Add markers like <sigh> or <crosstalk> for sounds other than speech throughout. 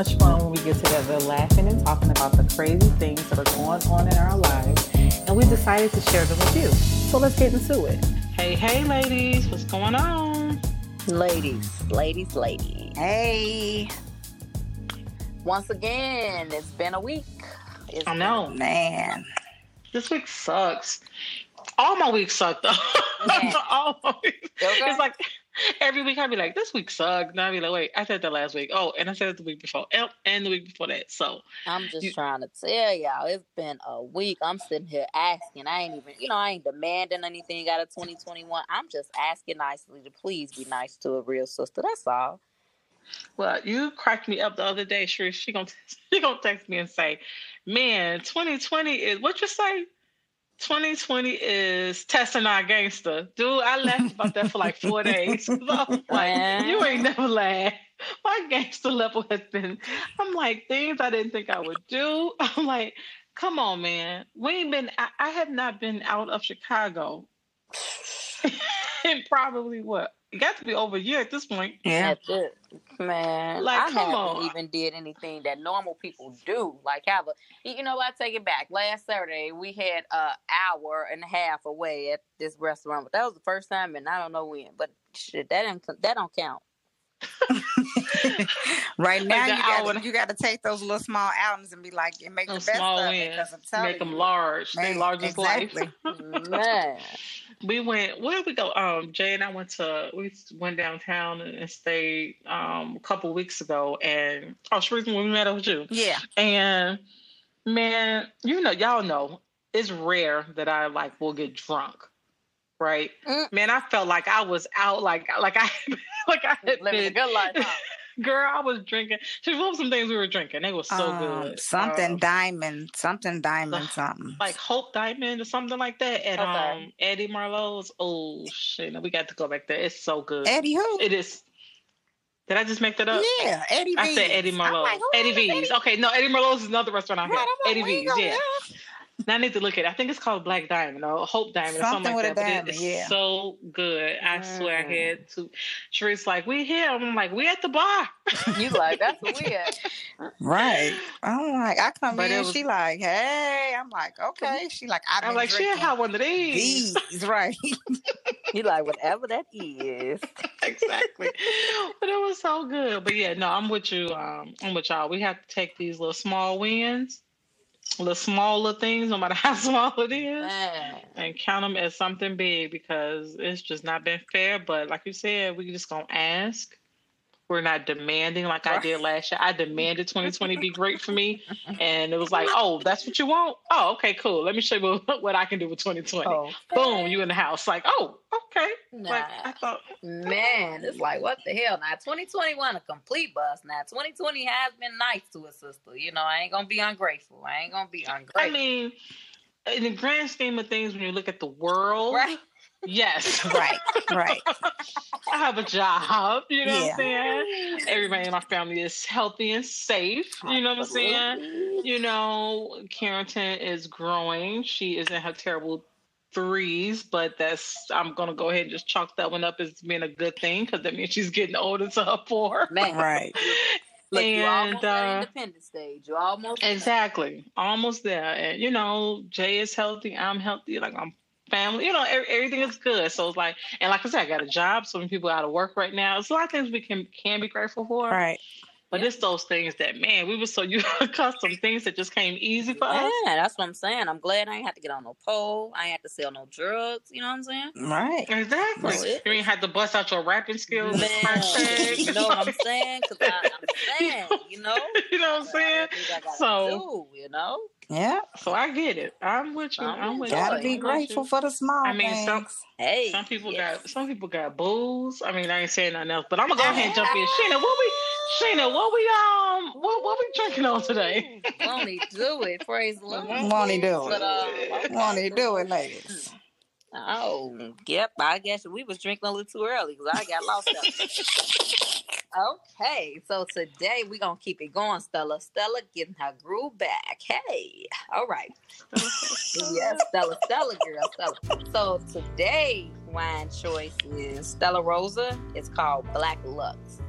much fun when we get together laughing and talking about the crazy things that are going on in our lives, and we decided to share them with you. So, let's get into it. Hey, hey, ladies, what's going on? Ladies, ladies, ladies. Hey, Once again, it's been a week. It's I know. man. This week sucks. All my weeks suck though. <laughs> Yeah. All my weeks. Okay. It's like <laughs> every week I'd be like, this week sucked. And I'd be like, wait, I said that last week. Oh, and I said it the week before. And the week before that. So I'm just You- trying to tell y'all, it's been a week. I'm sitting here asking. I ain't even, you know, I ain't demanding anything out of 2021. I'm just asking nicely to please be nice to a real sister. That's all. well, you cracked me up the other day, Shereese. She gonna <laughs> she gonna text me and say, Man, 2020 is what you say? 2020 is testing our gangster. Dude, I laughed about that for like four days. <laughs> Like, you ain't never laughed. My gangster level has been, I'm like, things I didn't think I would do. <laughs> I'm like, come on, man. We ain't been, I, I have not been out of Chicago <laughs> in probably what? It got to be over a year at this point. Yeah. That's it. Man, Like, I come haven't on. even did anything that normal people do. Like have a, you know. I take it back. Last Saturday we had a hour and a half away at this restaurant, but that was the first time, and I don't know when. But shit, that don't that don't count. <laughs> <laughs> right now, Like you gotta, you got to take those little small outings and be like, and make the best small of it. wins. Because I'm telling Make them you, large. they man, large as life. exactly. <laughs> Man, we went where did we go um jay and i went to we went downtown and stayed um a couple weeks ago and oh Shereese, when we met up with you Yeah, and man you know y'all know it's rare that i like will get drunk right Mm. man i felt like i was out like like i <laughs> like i had living a good life. Huh? <laughs> girl i was drinking she what were some things we were drinking they were so um, good something Um, diamond, something diamond, the- something. like Hope Diamond or something like that at Okay. um Eddie Merlot's. Oh shit, no, we got to go back there. It's so good. Eddie who? It is. Did I just make that up? yeah, Eddie. I said Eddie I'm Marlowe. like, Eddie V's. Okay, no, Eddie Merlot's is another restaurant out here. Like, Eddie V's, yeah. there. Now I need to look at it. I think it's called Black Diamond or Hope Diamond or Something something like with a that. diamond, but it's yeah. so good. I swear I Mm. had to. Shereese like, we here. I'm like, we at the bar. You like that's weird. Right. I'm like, I come But in, was- she like, hey. I'm like, okay. She like, I've I'm like, she drinking had one of these. these, right? <laughs> You like whatever that is. <laughs> exactly. but it was so good. But yeah, no, I'm with you. Um, I'm with y'all. We have to take these little small wins, little smaller things, no matter <laughs> how small it is, Man. and count them as something big because it's just not been fair. But like you said, we just gonna ask. We're not demanding like I did last year. I demanded 2020 be great for me, <laughs> and it was like, oh, that's what you want. Oh, okay, cool. Let me show you what, <laughs> what I can do with 2020. Oh, Boom, you in the house. Like, oh, okay. Nah. Like I thought. Man, it's like what the hell? Now 2021 a complete bust. Now 2020 has been nice to a sister. You know, I ain't gonna be ungrateful. I ain't gonna be ungrateful. I mean, in the grand scheme of things, when you look at the world, right? Yes, <laughs> right, right. I have a job. You know what I'm saying? Everybody in my family is healthy and safe. You know what I'm saying? You know, Carrington is growing. She is in her terrible threes, but that's I'm gonna go ahead and just chalk that one up as being a good thing because that means she's getting older to her four. Man, Right. Look, you almost And, at uh, independent stage. You almost Exactly. Almost there. And you know, Jay is healthy. I'm healthy. Like I'm family. You know, every, everything is good. So it's like, and like I said, I got a job. So many people out of work right now. It's a lot of things we can can be grateful for. Right. But it's those things that man, we were so <laughs> used to custom things that just came easy for Yeah, us. Yeah, that's what I'm saying. I'm glad I ain't have to get on no pole. I ain't have to sell no drugs. You know what I'm saying? Right. Exactly. Well, it- you ain't had to bust out your rapping skills. Man, <laughs> you know what I'm saying? Because I'm <laughs> saying, you know, you know what I'm saying? Everything I So- do, you know. Yeah. So I get it. I'm with you. I'm I'm with with you. you. Gotta be grateful for the small I mean, some- Hey, Some people yes. got some people got booze. I mean, I ain't saying nothing else, but I'm gonna go ahead and jump in. Sheena, what we Sheena, what we um what what we drinking on today? <laughs> Won't he do it? Praise the Lord. Won't he do it? uh, okay. Won't he do it, ladies? Oh, yep. I guess we was drinking a little too early because I got lost. Okay, so today we're gonna keep it going, Stella. Stella getting her groove back. Hey, all right. yes, Stella, Stella girl, Stella. So today wine choice is Stella Rosa. It's called Black Lux.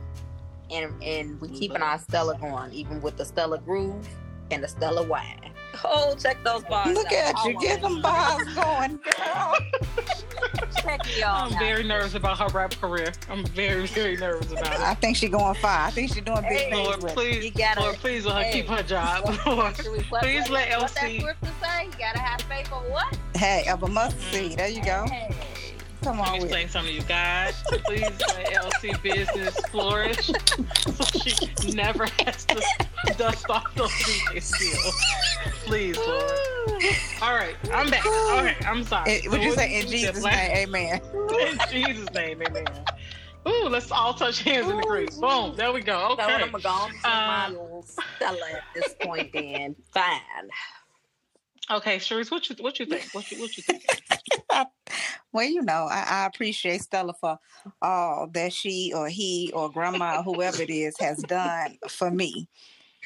And and we mm-hmm. keeping our Stella going, even with the Stella Groove and the Stella wine. Oh, check those bars. Look out. at you, Oh, get them bars going, girl. <laughs> Check y'all I'm out. very nervous about her rap career. I'm very, very nervous about it. I think she going far. I think she doing big Hey, things Lord, with please, You gotta- Lord, please let her hey, keep her job. What- <laughs> Lord. what- Please what- let What that LC. scripture say? You gotta have faith of what? Hey, of a mustard mm-hmm. seed. There you go. Hey. Come Let on me with explain it. something you guys. Please let LC <laughs> business flourish so she never has to dust off those DJ skills. Please, Lord. All right, I'm back. All right, I'm sorry. Eh, Would you say in Jesus' name? Amen. In Jesus' name, amen. Ooh, let's all touch hands in the crease. Boom, there we go. So Okay. I'm gonna go on to my Uh, little Stella at this point then. Fine. Okay, Shereese, what you what you think? What you what you think? <laughs> Well, you know, I, I appreciate Stella for all that she or he or grandma whoever it is has done for me.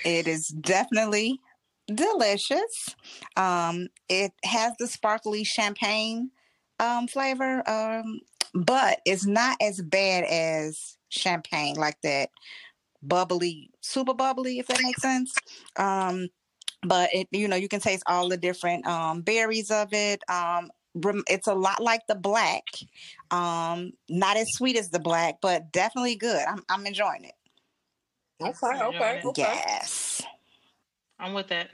It is definitely delicious. Um, it has the sparkly champagne um, flavor, um, but it's not as bad as champagne, like that bubbly, super bubbly, if that makes sense. Um, but it, you know, you can taste all the different um, berries of it. Um, it's a lot like the black, um, not as sweet as the black, but definitely good. I'm, I'm enjoying it. Okay, okay, okay. Yes. I'm with that.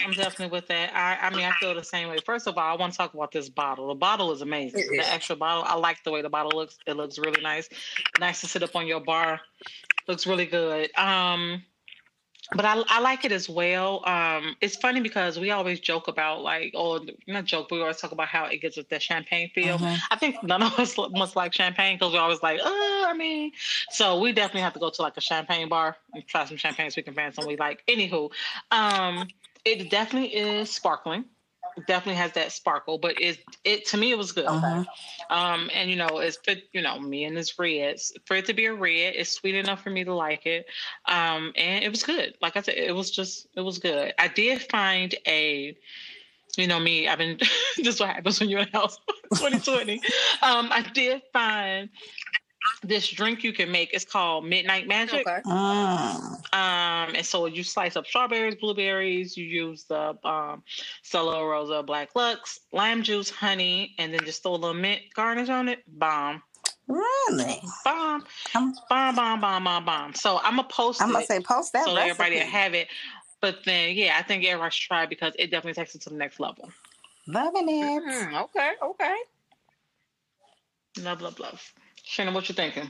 I'm definitely with that. I, I mean, I feel the same way. First of all, I want to talk about this bottle. The bottle is amazing. It is. The extra bottle, I like the way the bottle looks. It looks really nice. Nice to sit up on your bar. Looks really good. Um, but I, I like it as well. Um, it's funny because we always joke about like, oh, not joke, but we always talk about how it gives us that champagne feel. Mhm. I think none of us must like champagne because we're always like, oh, I mean, so we definitely have to go to like a champagne bar and try some champagne so we can find some we like. Anywho, um, it definitely is sparkling. It definitely has that sparkle, but it it to me it was good. Mhm. Um, and you know, it's for you know me and this reds for it to be a red, it's sweet enough for me to like it. Um, and it was good. Like I said, it was just it was good. I did find a you know me, I've been <laughs> this is what happens when you're in the house 2020. um, I did find this drink you can make. It's called Midnight Magic. Okay. Mm. Um, and so you slice up strawberries, blueberries, you use the um, Stella Rosa Black Lux, lime juice, honey, and then just throw a little mint garnish on it. Bomb. Really? Bomb. I'm- Bomb, bomb, bomb, bomb, bomb. So I'm going to post I'm it gonna say post that so recipe. everybody will have it. But then, yeah, I think everybody should try it because it definitely takes it to the next level. Loving it. Mm, okay, okay. Love, love, love. Shannon, what you thinking?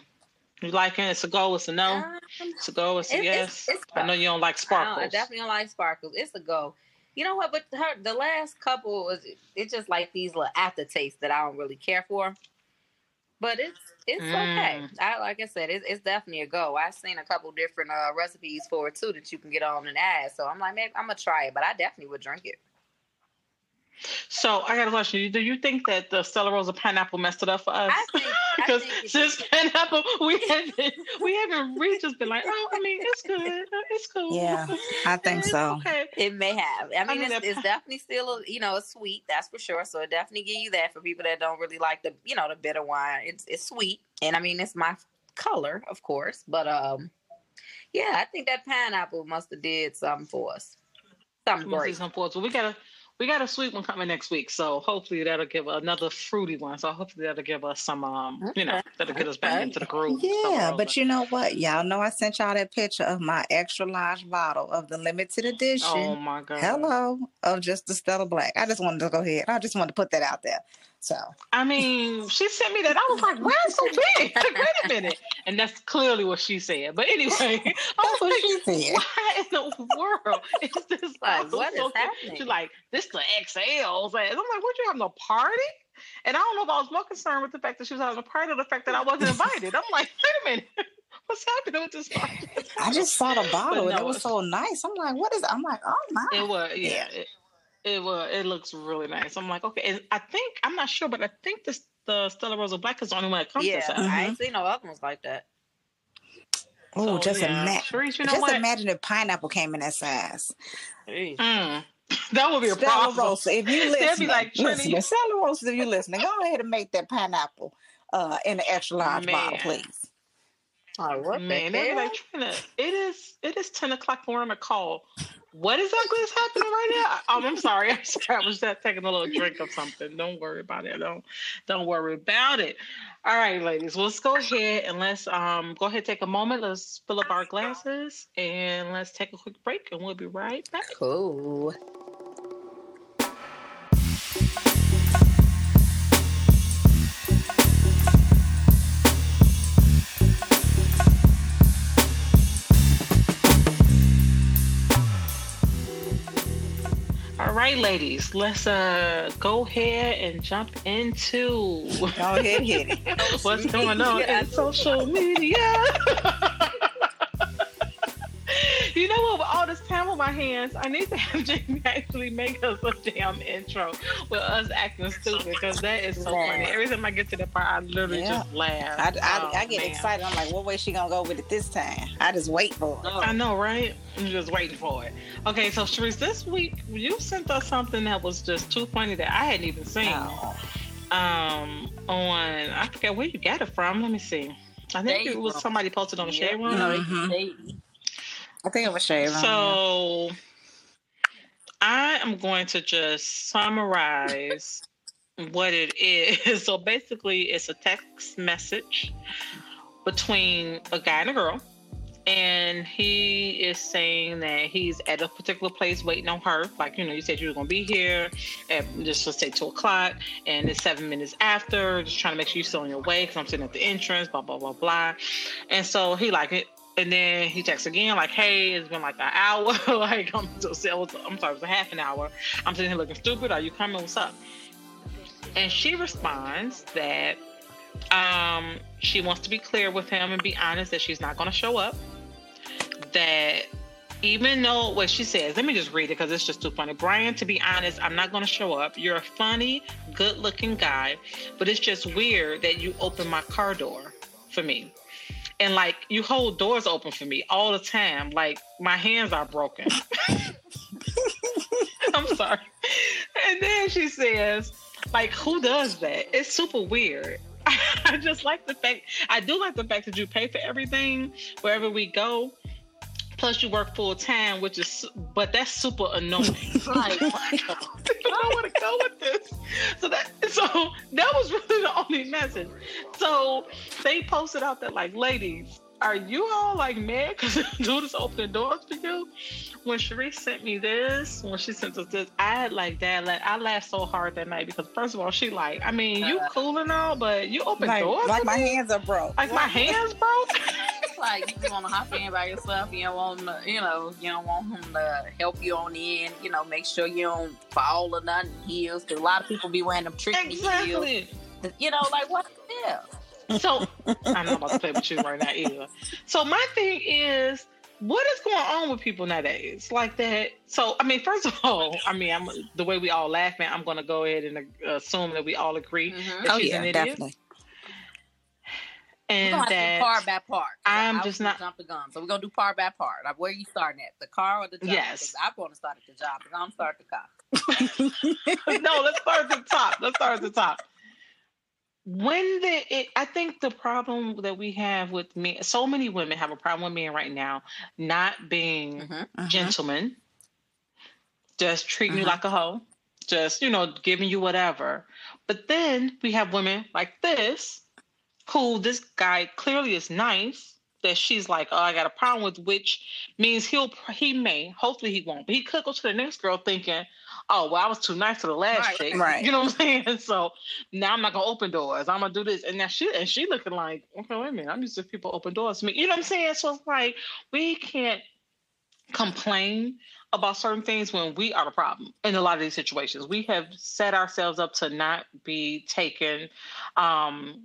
You liking it? It's a go, it's a no. Um, It's a go, it's a It- yes. it's- it's I know you don't like I, sparkles. I definitely don't like sparkles. It's a go. You know what? But her, the last couple was it's just like these little aftertastes that I don't really care for. But it's it's okay. Mm. I like I said, it's, it's definitely a go. I've seen a couple different uh, recipes for it too that you can get on and add. So I'm like, maybe I'm gonna try it, but I definitely would drink it. So I got a question. Do you think that the Stella Rosa pineapple messed it up for us? Think- Because <laughs> think it since pineapple, we haven't we haven't really just been like, oh, I mean, it's good, it's cool. Yeah, I think so. Okay. It may have. I mean, mean, it's, it's pi- definitely still, a, you know, it's sweet. That's for sure. So it definitely give you that for people that don't really like the, you know, the bitter wine. It's it's sweet, and I mean, it's my color, of course. But um, yeah, I think that pineapple must have did something for us. Something We'll see great. some for us. Well, we got a we got a sweet one coming next week, so hopefully that'll give another fruity one. So hopefully that'll give us some, um, you know, that'll get us back Okay. into the groove. Yeah, but you know what? Y'all know I sent y'all that picture of my extra large bottle of the limited edition. oh my god, Hello, of just the Stella Black. I just wanted to go ahead. I just wanted to put that out there. So I mean, she sent me that. I was like, why so big? Like, <laughs> Wait a minute. And that's clearly what she said. But anyway, <laughs> I that's was what like, she said. why in the world <laughs> is this Like, what is so happening? She's like, this the XL. And I'm like, what, you having a party? And I don't know if I was more concerned with the fact that she was having a party or the fact that I wasn't invited. I'm like, wait a minute. What's happening with this party? I just saw the bottle and it was so nice. I'm like, what is? It? I'm like, oh my. It was, yeah. Yeah. It, it was. It looks really nice. I'm like, okay. And I think I'm not sure, but I think this the Stella Rosa Black is the only one that comes Yeah, this size. I ain't seen no other ones like that. Oh, So, just yeah. imagine. Shereese, you know just what? imagine if pineapple came in that size. Mm. <laughs> That would be a Stella problem. Rosa, if you <laughs> They'd be listen, like, listen, Trini- Stella Rosa, if you listening, go ahead and make that pineapple uh, in the extra large bottle, please. Oh, what Man, the hell? like, Trina, it is it is 10 o'clock and we're on a call. What exactly is happening right now? Oh, I'm sorry. I'm <laughs> sorry. I was just taking a little drink of something. Don't worry about it. Don't don't worry about it. All right, ladies. Let's go ahead and let's um go ahead take a moment. Let's fill up our glasses and let's take a quick break and we'll be right back. Cool. Right, ladies. Let's uh go ahead and jump into Go ahead, hit it. <laughs> what's going on <laughs> in social media. <laughs> you know what? With all this time on my hands, I need to have <laughs> Jamie actually make us a damn intro with us acting stupid because that is so Man. funny. Every time I get to that part, I literally Yeah. just laugh. I, I, Oh, I get man. excited. I'm like, what way she gonna go with it this time? I just wait for it. I know, right? I'm just waiting for it. Okay, so Shereese, this week you sent us something that was just too funny that I hadn't even seen. Oh, Um, on I forget where you got it from. Let me see. I think Shade it was somebody posted on the Yeah, one. you room. know, Mhm. it's shady. I think it was Shay. So I am going to just summarize what it is. <laughs> So basically, it's a text message between a guy and a girl. And he is saying that he's at a particular place waiting on her. Like, you know, you said you were going to be here at just let's say two o'clock, and it's seven minutes after, just trying to make sure you're still on your way because I'm sitting at the entrance, blah, blah, blah, blah. And so he like it. And then he texts again, like, "Hey, it's been like an hour. <laughs> like, I'm I'm sorry, it was a half an hour. I'm sitting here looking stupid. Are you coming? What's up?" And she responds that um, she wants to be clear with him and be honest that she's not going to show up. That even though what she says, let me just read it because it's just too funny. Brian, to be honest, I'm not going to show up. You're a funny, good-looking guy, but it's just weird that you open my car door for me and like you hold doors open for me all the time. Like my hands are broken. <laughs> I'm sorry. And then she says, like, who does that? It's super weird. <laughs> I just like the fact I do like the fact that you pay for everything wherever we go. Plus you work full time, which is but that's super annoying. <laughs> Like, I don't want to go with this. So that so that was really the only message. So they posted out that like, ladies, are you all like mad because <laughs> dude is opening doors for you? When Shereese sent me this, when she sent us this, I had like that. Like I laughed so hard that night because first of all, she like, I mean, you Uh, cool and all, but you open like, doors. like my me? hands are broke. like my <laughs> hands broke. Like you just want to hop in by yourself. You don't want to, you know, you don't want him to help you on the end. You know, make sure you don't fall or nothing heels. Because a lot of people be wearing them tricky heels. exactly. You know, like what the hell? So I know I'm about to play with you right now either. So my thing is, what is going on with people nowadays? Like that. So I mean, first of all, I mean, I'm the way we all laughing. I'm going to go ahead and uh, assume that we all agree Mhm. that Oh she's yeah, an idiot, definitely. And gonna have to do that part by part. I'm just not- jump the gun. So we're gonna do part by part. Like, where you starting at? The car or the job? Yes. I want to start at the job. I'm start the car. <laughs> no, let's start at the top. Let's start at the top. When the it, I think the problem that we have with men, so many women have a problem with men right now, not being Mhm. Mhm. gentlemen, just treating you Mhm. like a hoe, just you know giving you whatever. But then we have women like this, who this guy clearly is nice. That she's like, oh, I got a problem with, which means he'll he may, hopefully he won't, but he could go to the next girl thinking, oh, well, I was too nice to the last Right. chick, Right. You know what I'm saying? <laughs> So now I'm not gonna open doors. I'm gonna do this, and now she and she looking like, okay, wait a minute, I'm used to people open doors to me. You know what I'm saying? So it's like we can't complain about certain things when we are the problem in a lot of these situations. We have set ourselves up to not be taken, um,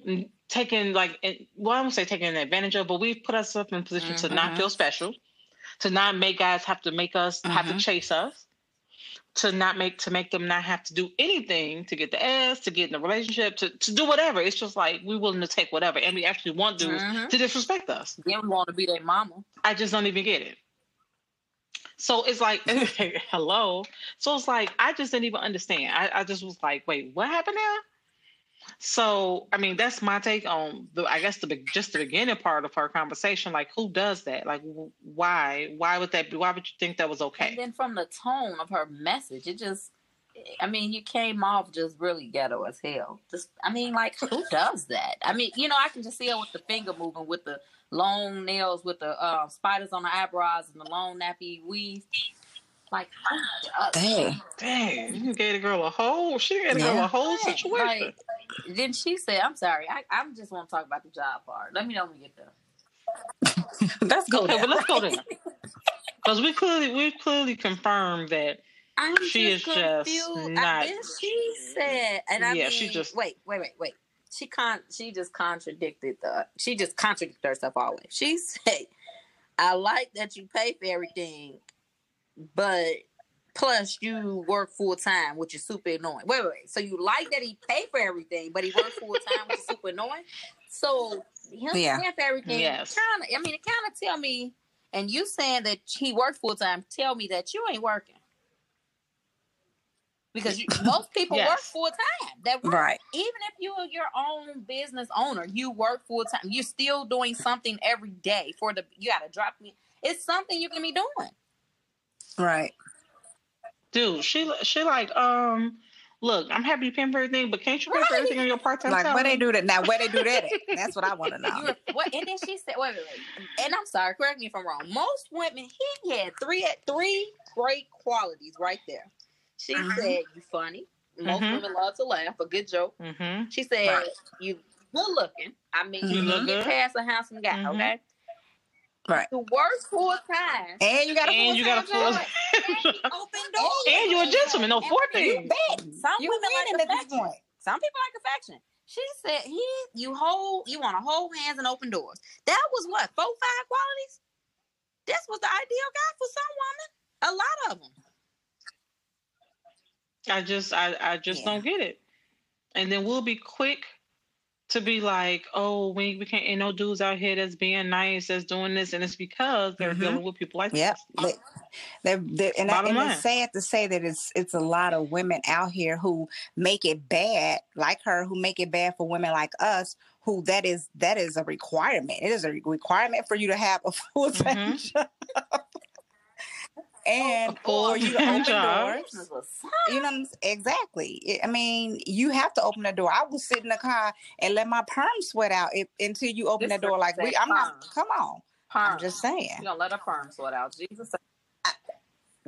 taken like, well, I won't say taken advantage of, but we've put ourselves in a position to not feel special, to not make guys have to make us have to Mhm. chase us. to not make to make them not have to do anything to get the ass, to get in the relationship, to, to do whatever. It's just like we willing to take whatever, and we actually want dudes Mhm. to disrespect us. We want to be their mama. I just don't even get it. So it's like, <laughs> hello. So it's like I just didn't even understand. I, I just was like, wait, what happened now? So I mean, that's my take on the. I guess the just the beginning part of her conversation. Like, who does that? Like, why? Why would that be? Why would you think that was okay? And then from the tone of her message, it just, I mean, you came off just really ghetto as hell. Just, I mean, like, who does that? I mean, you know, I can just see her with the finger moving, with the long nails, with the uh, spiders on the eyebrows and the long nappy weave. Like, who does Dang. Dang, you gave the girl a whole. She gave the girl a whole situation. Like, then she said, "I'm sorry, I, I just want to talk about the job part. Let me know when we get <laughs> there." Let's go okay, there. <laughs> but let's go there because we clearly we clearly confirmed that I'm She just is just confused. not- I, then she said, and I Yeah, mean, she just- wait, wait, wait, wait. She con, she just contradicted the. She just contradicted herself always. She <laughs> said, "I like that you pay for everything, but plus you work full time, which is super annoying." Wait, wait, wait. So you like that he pay for everything, but he works full time, which is super annoying. So him Yeah. paying for everything, Yes. kind of. I mean, it kind of tell me. And you saying that he works full time, tell me that you ain't working. Because you, <laughs> most people work full time. That work, Right. even if you're your own business owner, you work full time. You're still doing something every day for the. You got to drop me. It's something you can be doing. Right. dude, she she like um. Look, I'm happy you paying for everything, but can't you pay for everything on your part time Like where they do that now? Where they do that at? <laughs> That's what I want to know. were, what? And then she said, "Wait, wait, wait." And I'm sorry. Correct me if I'm wrong. Most women, he had three three great qualities right there. She Mhm. said, "You funny." Most Mhm. women love to laugh. A good joke. Mm-hmm. She said, Right. "You good looking." I mean, You you look get good. past a handsome guy, Mhm. okay? Right. You work full time. And you got a And you got a full. job. <laughs> Open doors. And you're a gentleman, no And fourteen. You bet. Some You women winning like at this affection. point. Some people like affection. She said he you hold you want to hold hands and open doors. That was what four five qualities. This was the ideal guy for some women. A lot of them. I just I I just Yeah. don't get it. And then we'll be quick to be like, oh, we we can't ain't no dudes out here that's being nice, that's doing this, and it's because they're Mhm. dealing with people like this. They, they, they, and, I, and it's sad to say that it's it's a lot of women out here who make it bad, like her, who make it bad for women like us, who that is that is a requirement. It is a requirement for you to have a <laughs> full time Mhm. job. Oh, and A full for you to open job. doors, you know what I'm s- exactly. I mean, you have to open the door. I will sit in the car and let my perm sweat out if, until you open This the door. Like we, I'm not. Come on, perm. I'm just saying. You gonna let her perm sort out. Jesus.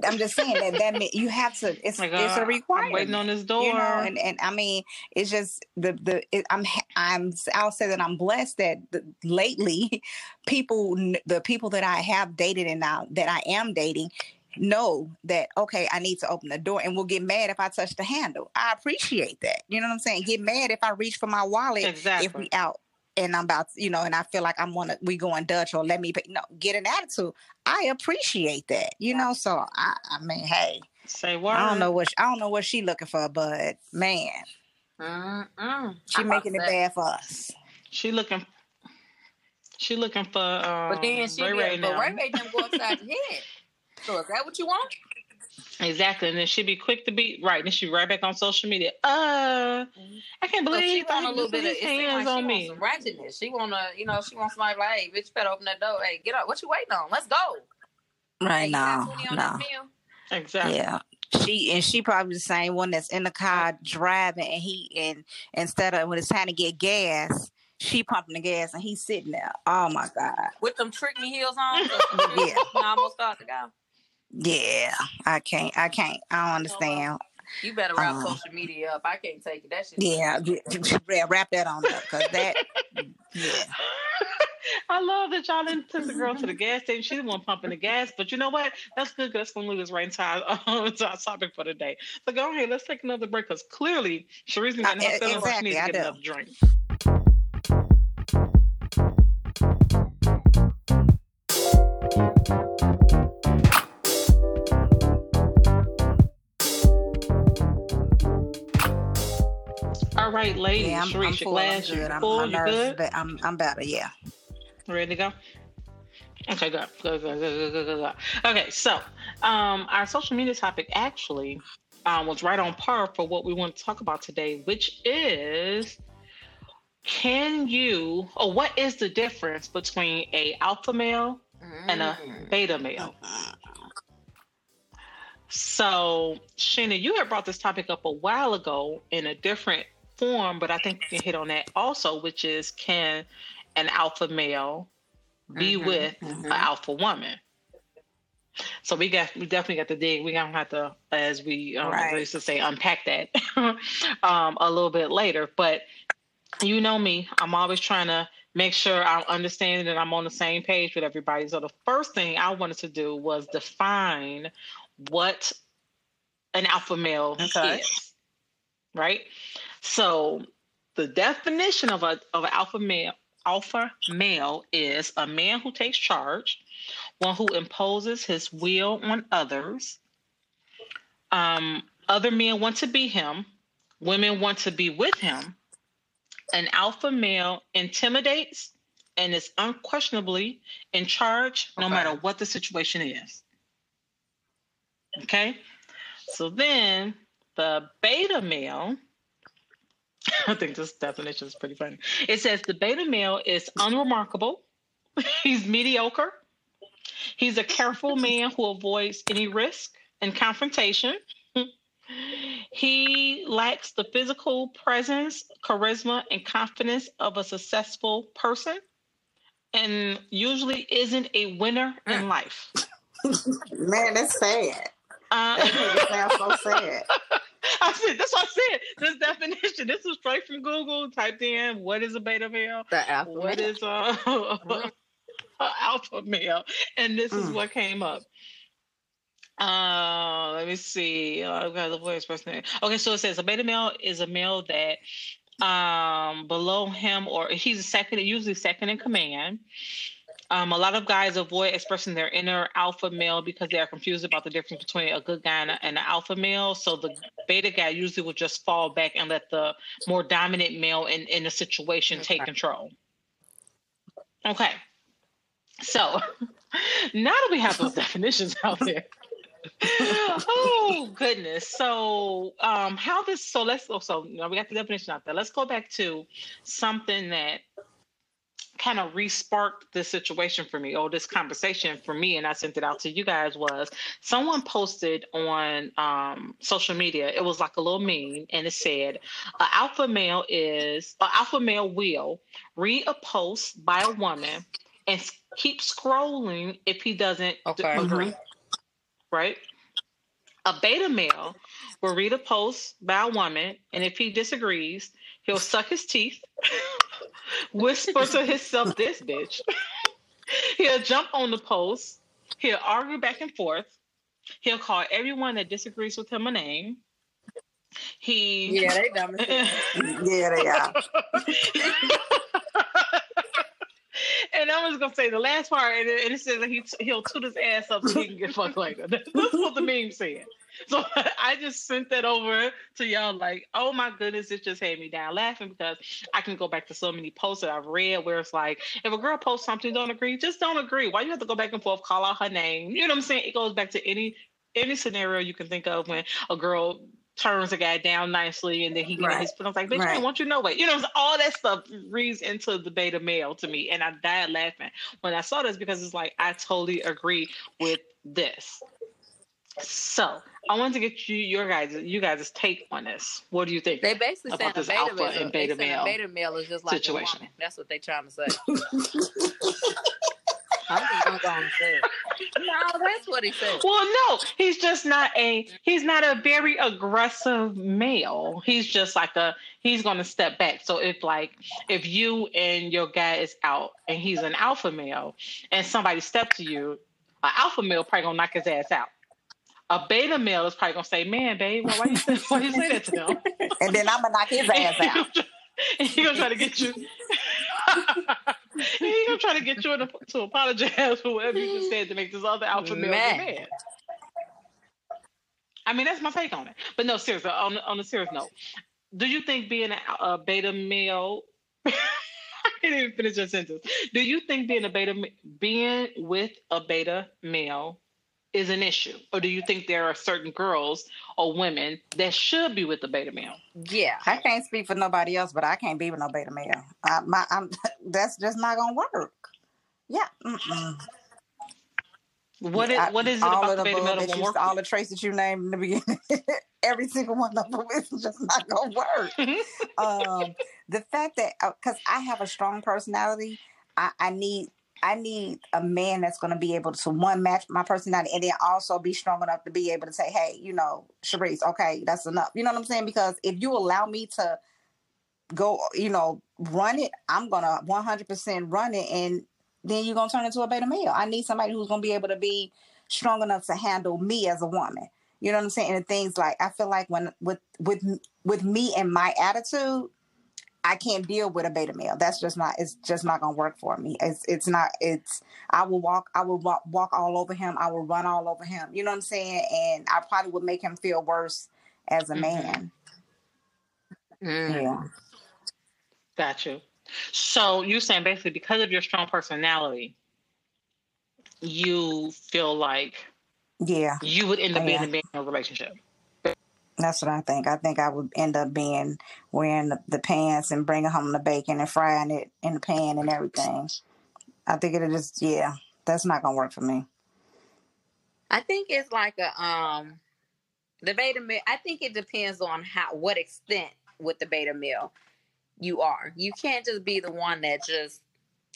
I'm just saying that that mean, you have to. It's Like, it's a requirement. I'm waiting on this door. You know, and, and I mean, it's just the the it, I'm I'm I'll say that I'm blessed that the, lately, <laughs> people the people that I have dated and now that I am dating know that okay I need to open the door and will get mad if I touch the handle. I appreciate that. You know what I'm saying? Get mad if I reach for my wallet exactly. if we out and I'm about to, you know, and I feel like I'm gonna we going Dutch or let me pay. No, get an attitude. I appreciate that. You know, so I I mean, hey. Say what? I don't know what she, I don't know what she looking for, but man, Mm-mm. she I'm making it upset. bad for us. She looking. She looking for. Um, But then she Ray be, Ray but now. Ray Ray them go upside your head. So is that what you want? Exactly, and then she'd be quick to be right. Then she'd right back on social media. Uh, I can't So believe she he want a little bit of his it seem hands like she on wants me. some ratchetness. She wanna, you know, she wants somebody like, hey, bitch, you better open that door. Hey, get up. What you waiting on? Let's go. Right you now, got 20 on no. Exactly. yeah. She and she probably the same one that's in the car driving, and he and instead of when it's time to get gas, she pumping the gas and he's sitting there. Oh my god, With them trick me heels on. <laughs> Yeah. yeah. almost start to go. Yeah. I can't, I can't, I don't understand. You better wrap Uh, social media up. I can't take it. That shit. <laughs> Yeah, yeah, wrap that on up because that, yeah. <laughs> I love that y'all didn't took the girl to the gas station. She the one pumping the gas, but you know what? That's good. That's gonna lead us right into our, <laughs> um, to our topic for today. So go ahead, let's take another break because clearly Shereese been getting her feelings. She needs to get do. another drink. Right, ladies. Yeah, I'm, I'm your full. I'm good. I'm, full? my You nerves, good? but I'm I'm better. Yeah. Ready to go? Okay, good. Good, good, good, good, good. Okay, so um, our social media topic actually um, was right on par for what we want to talk about today, which is can you, or what is the difference between a alpha male and a Mm. beta male? So, Sheena, you had brought this topic up a while ago in a different form, but I think we can hit on that also, which is can an alpha male be Mhm, with mhm. an alpha woman? So we got we definitely got to dig. We gonna have to, as we um, Right. used to say, unpack that <laughs> um, a little bit later. But you know me, I'm always trying to make sure I'm understanding that I'm on the same page with everybody. So the first thing I wanted to do was define what an alpha male Okay. is. Right? So the definition of a of an alpha male alpha male is a man who takes charge, one who imposes his will on others. Um, other men want to be him, women want to be with him. An alpha male intimidates and is unquestionably in charge no Okay. matter what the situation is. Okay? So then the beta male, <laughs> I think this definition is pretty funny. It says the beta male is unremarkable, <laughs> he's mediocre, he's a careful man who avoids any risk and confrontation. <laughs> He lacks the physical presence, charisma, and confidence of a successful person, and usually isn't a winner in life. Man, that's sad. Uh, That sounds so sad. <laughs> I said that's what I said. This definition. This was straight from Google. Typed in what is a beta male, The alpha what male. is a, <laughs> a alpha male, and this is Mm. what came up. Uh, let me see. Uh, I've got the voice person. Okay, so it says a beta male is a male that um below him or he's a second, usually second in command. Um, a lot of guys avoid expressing their inner alpha male because they are confused about the difference between a good guy and, a, and an alpha male. So the beta guy usually will just fall back and let the more dominant male in, in a situation take control. Okay. So <laughs> now that we have those <laughs> definitions out there. <laughs> oh goodness. So um how this so let's also so you know, we got the definition out there. Let's go back to something that kind of re-sparked this situation for me or this conversation for me and i sent it out to you guys was someone posted on um, social media it was like a little meme and it said an alpha male is an alpha male will read a post by a woman and keep scrolling if he doesn't Okay. agree. Right? A beta male will read a post by a woman and if he disagrees he'll suck his teeth <laughs> whisper to himself this bitch <laughs> he'll jump on the post he'll argue back and forth he'll call everyone that disagrees with him a name he Yeah, they dumb as. <laughs> Yeah, they are. and I was gonna say the last part, and it, and it says that he he'll toot his ass up so he can get fucked later. That's what the meme said. <laughs> So I just sent that over to y'all, like, oh my goodness, it just had me down laughing because I can go back to so many posts that I've read where it's like, if a girl posts something, don't agree, just don't agree. Why you have to go back and forth, call out her name? You know what I'm saying? It goes back to any any scenario you can think of when a girl turns a guy down nicely and then he gets Right. his foot. I was like, bitch, I Right. don't want you no way. You know, all that stuff reads into the beta male to me. And I died laughing when I saw this because it's like, I totally agree with this. So I wanted to get you your guys you guys' take on this. What do you think? They basically About saying a this beta alpha male. and beta male a beta male is just like situation. a woman. That's what they trying to say. <laughs> I'm just gonna go and say it. No, that's what he said. Well, no, he's just not a he's not a very aggressive male. He's just like a he's gonna step back. So if like if you and your guy is out and he's an alpha male and somebody steps to you, an alpha male probably gonna knock his ass out. A beta male is probably gonna say, "Man, babe, why, why you say, why you say that to them?" <laughs> And then I'm gonna knock his ass out. and he gonna try to get you. <laughs> he gonna try to get you to, apologize for whatever you just said to make this other alpha male mad. I mean, that's my take on it. But no, seriously, on on a serious note, do you think being a, a beta male? <laughs> I can't even finish your sentence. Do you think being a beta being with a beta male is an issue, or do you think there are certain girls or women that should be with the beta male? Yeah, I can't speak for nobody else, but I can't be with no beta male. I, my, I'm, <laughs> that's just not gonna work. Yeah. Mm-mm. What is, what is it all about the beta male that you, All the traits that you named in the beginning, <laughs> every single one of them is just not gonna work. <laughs> um, the fact that because uh, I have a strong personality, I, I need I need a man that's going to be able to one match my personality and then also be strong enough to be able to say, hey, you know, Shereese, okay, that's enough. You know what I'm saying? Because if you allow me to go, you know, run it, I'm gonna 100% run it, and then you're gonna turn into a beta male. I need somebody who's gonna be able to be strong enough to handle me as a woman. You know what I'm saying? And things like I feel like when with with with me and my attitude, I can't deal with a beta male. That's just not. It's just not gonna work for me. It's it's not. It's. I will walk. I will walk, walk all over him. I will run all over him. You know what I'm saying? And I probably would make him feel worse as a mm-hmm. man. Mm. Yeah. Got you. So you're saying basically because of your strong personality, you feel like yeah you would end up being in a relationship. That's what I think. I think I would end up being wearing the, the pants and bringing home the bacon and frying it in the pan and everything. I think it just yeah, that's not gonna work for me. I think it's like a um the beta male. I think it depends on how what extent with the beta male you are. You can't just be the one that just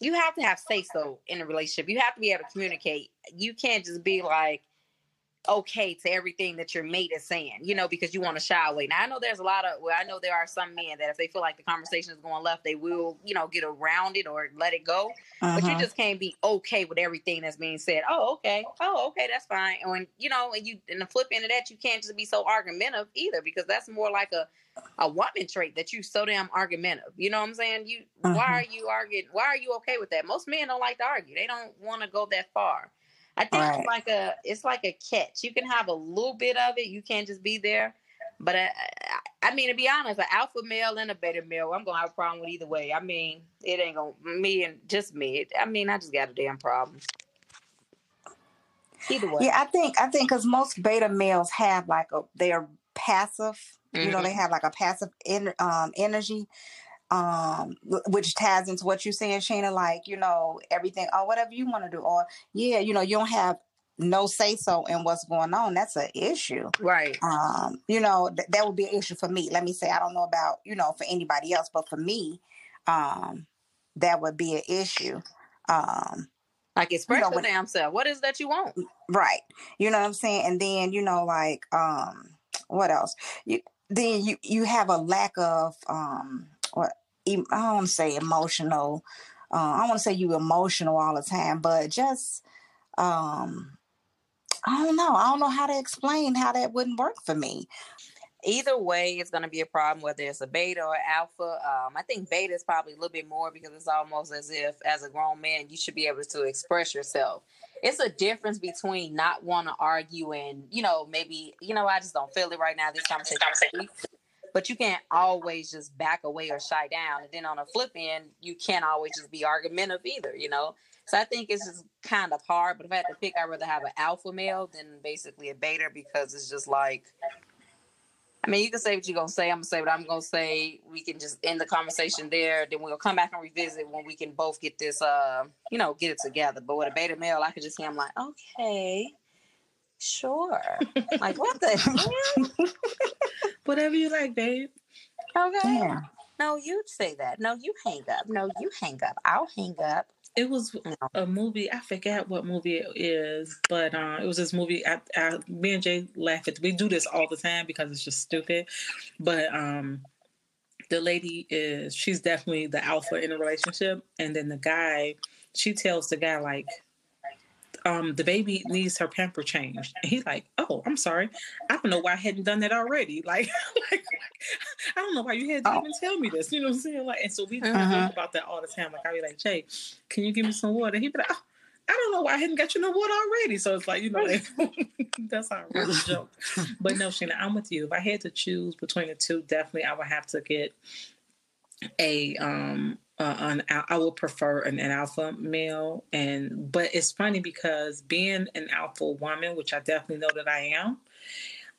you have to have say so in a relationship. You have to be able to communicate. You can't just be like okay to everything that your mate is saying, you know, because you want to shy away. Now I know there's a lot of well, I know there are some men that if they feel like the conversation is going left, they will, you know, get around it or let it go. Uh-huh. But you uh-huh. just can't be okay with everything that's being said. Oh, okay. Oh, okay, that's fine. And when you know, and you in the flip end of that, you can't just be so argumentative either, because that's more like a a woman trait that you so damn argumentative. You know what I'm saying? You uh-huh. why are you arguing? Why are you okay with that? Most men don't like to argue. They don't want to go that far. I think right. it's like a it's like a catch. You can have a little bit of it. You can't just be there. But I, I, I mean, to be honest, an alpha male and a beta male, I'm gonna have a problem with either way. I mean, it ain't gonna me and just me. I mean, I just got a damn problem. Either way. Yeah, I think I think because most beta males have like a they're passive. Mm-hmm. You know, they mm-hmm. have like a passive in, um, energy um which ties into what you're saying Sheena like you know everything or oh, whatever you want to do or yeah you know you don't have no say so in what's going on that's an issue. Right. Um you know th- that would be an issue for me. Let me say i don't know about you know for anybody else but for me um that would be an issue. Um like express you know, damn self. What is that you want? Right. You know what i'm saying? And then you know like um what else? You then you you have a lack of um what I don't say emotional. Uh, I want to say you emotional all the time, but just um, I don't know. I don't know how to explain how that wouldn't work for me. Either way, it's going to be a problem whether it's a beta or alpha. Um, I think beta is probably a little bit more because it's almost as if, as a grown man, you should be able to express yourself. It's a difference between not want to argue and you know maybe you know I just don't feel it right now. This conversation but you can't always just back away or shy down. And then on a flip end, you can't always just be argumentative either, you know? So I think it's just kind of hard. But if I had to pick, I'd rather have an alpha male than basically a beta because it's just like, I mean, you can say what you're gonna say. I'm gonna say what I'm gonna say. We can just end the conversation there. Then we'll come back and revisit when we can both get this, uh, you know, get it together. But with a beta male, I could just hear him like, okay, sure. like what the? Whatever you like, babe. Okay. Yeah. No, you say that. No, you hang up. No, you hang up. I'll hang up. It was no. a movie. I forget what movie it is, but uh, it was this movie. I, I, me and Jay laugh at. We do this all the time because it's just stupid. But um, the lady is she's definitely the alpha in a relationship, and then the guy, she tells the guy like, um, the baby needs her pamper changed. And he's like, oh, I'm sorry. I don't know why I hadn't done that already. <laughs> Like, like, I don't know why you had to oh. even tell me this. You know what I'm saying? Like, and so we uh-huh. talk about that all the time. Like, I'll be like, Jay, can you give me some water? He'd be like, oh, I don't know why I hadn't got you no water already. So it's like, you know, <laughs> that's how I really <laughs> joke. But no, Sheena, I'm with you. If I had to choose between the two, definitely I would have to get a um uh, an I would prefer an, an, alpha male, and but it's funny because being an alpha woman, which I definitely know that I am,